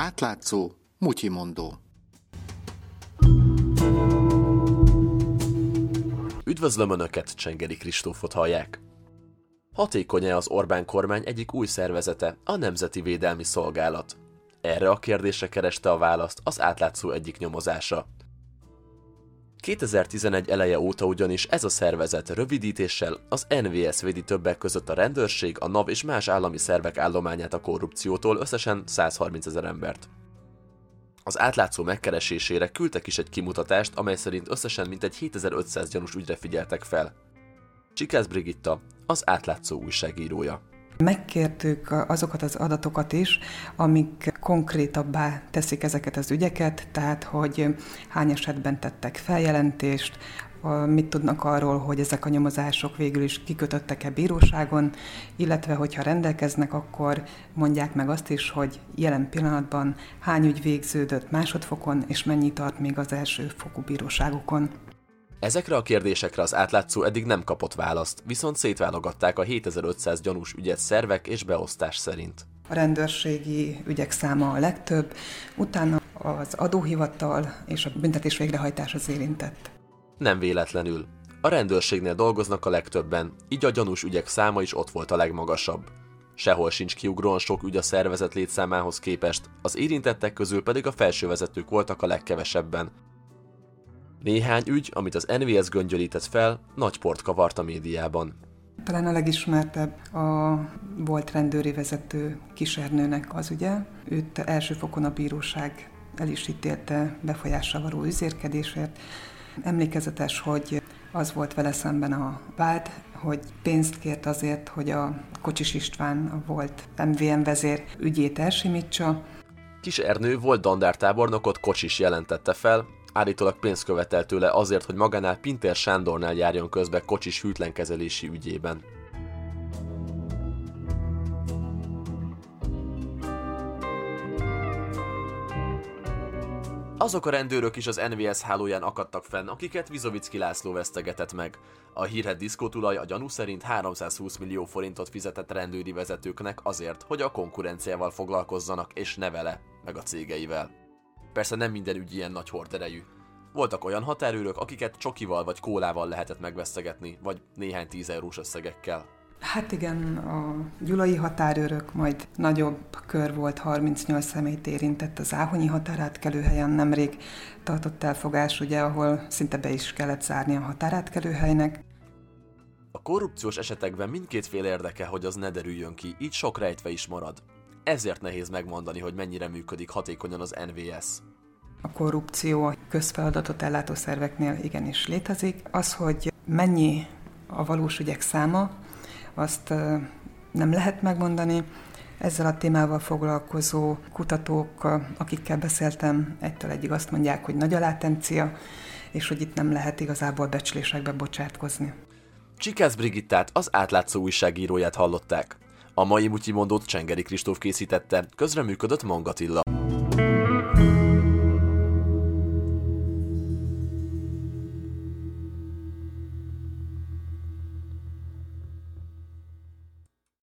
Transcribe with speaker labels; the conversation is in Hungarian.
Speaker 1: Átlátszó, mutyimondó.
Speaker 2: Üdvözlöm Önöket, Csengeri Kristófot hallják. Hatékony-e az Orbán kormány egyik új szervezete, a Nemzeti Védelmi Szolgálat? Erre a kérdésre kereste a választ az átlátszó egyik nyomozása. 2011 eleje óta ugyanis ez a szervezet rövidítéssel az NVS védi többek között a rendőrség, a NAV és más állami szervek állományát a korrupciótól összesen 130 ezer embert. Az átlátszó megkeresésére küldtek is egy kimutatást, amely szerint összesen mintegy 7500 gyanús ügyre figyeltek fel. Csikász Brigitta, az átlátszó újságírója.
Speaker 3: Megkértük azokat az adatokat is, amik konkrétabbá teszik ezeket az ügyeket, tehát hogy hány esetben tettek feljelentést, mit tudnak arról, hogy ezek a nyomozások végül is kikötöttek-e bíróságon, illetve hogyha rendelkeznek, akkor mondják meg azt is, hogy jelen pillanatban hány ügy végződött másodfokon, és mennyi tart még az első fokú bíróságokon.
Speaker 2: Ezekre a kérdésekre az átlátszó eddig nem kapott választ, viszont szétválogatták a 7500 gyanús ügyet szervek és beosztás szerint.
Speaker 3: A rendőrségi ügyek száma a legtöbb, utána az adóhivatal és a büntetés végrehajtás az érintett.
Speaker 2: Nem véletlenül. A rendőrségnél dolgoznak a legtöbben, így a gyanús ügyek száma is ott volt a legmagasabb. Sehol sincs kiugróan sok ügy a szervezet létszámához képest, az érintettek közül pedig a felsővezetők voltak a legkevesebben, néhány ügy, amit az NVS göngyölített fel, nagy port kavart a médiában.
Speaker 3: Talán a legismertebb a volt rendőri vezető kisernőnek az ügye. Őt első fokon a bíróság el is ítélte befolyásra való üzérkedésért. Emlékezetes, hogy az volt vele szemben a vád, hogy pénzt kért azért, hogy a Kocsis István, a volt MVM vezér ügyét elsimítsa.
Speaker 2: Kis Ernő volt dandártábornokot Kocsis jelentette fel, Állítólag pénzt követel tőle azért, hogy magánál Pinter Sándornál járjon közbe kocsis hűtlenkezelési ügyében. Azok a rendőrök is az NVS hálóján akadtak fenn, akiket Vizovicki László vesztegetett meg. A hírhet diszkótulaj a gyanú szerint 320 millió forintot fizetett rendőri vezetőknek azért, hogy a konkurenciával foglalkozzanak és ne vele, meg a cégeivel. Persze nem minden ügy ilyen nagy horderejű. Voltak olyan határőrök, akiket csokival vagy kólával lehetett megvesztegetni, vagy néhány tíz eurós összegekkel.
Speaker 3: Hát igen, a gyulai határőrök, majd nagyobb kör volt, 38 személyt érintett az Áhonyi határátkelőhelyen nemrég tartott elfogás, ugye, ahol szinte be is kellett zárni a határátkelőhelynek.
Speaker 2: A korrupciós esetekben mindkét fél érdeke, hogy az ne derüljön ki, így sok rejtve is marad. Ezért nehéz megmondani, hogy mennyire működik hatékonyan az NVS.
Speaker 3: A korrupció a közfeladatot ellátó szerveknél igenis létezik. Az, hogy mennyi a valós ügyek száma, azt nem lehet megmondani. Ezzel a témával foglalkozó kutatók, akikkel beszéltem, egytől egyig azt mondják, hogy nagy a látencia, és hogy itt nem lehet igazából becslésekbe bocsátkozni.
Speaker 2: Csikász Brigittát, az átlátszó újságíróját hallották. A mai mutyimondót Csengeri Kristóf készítette, közreműködött Mangatilla.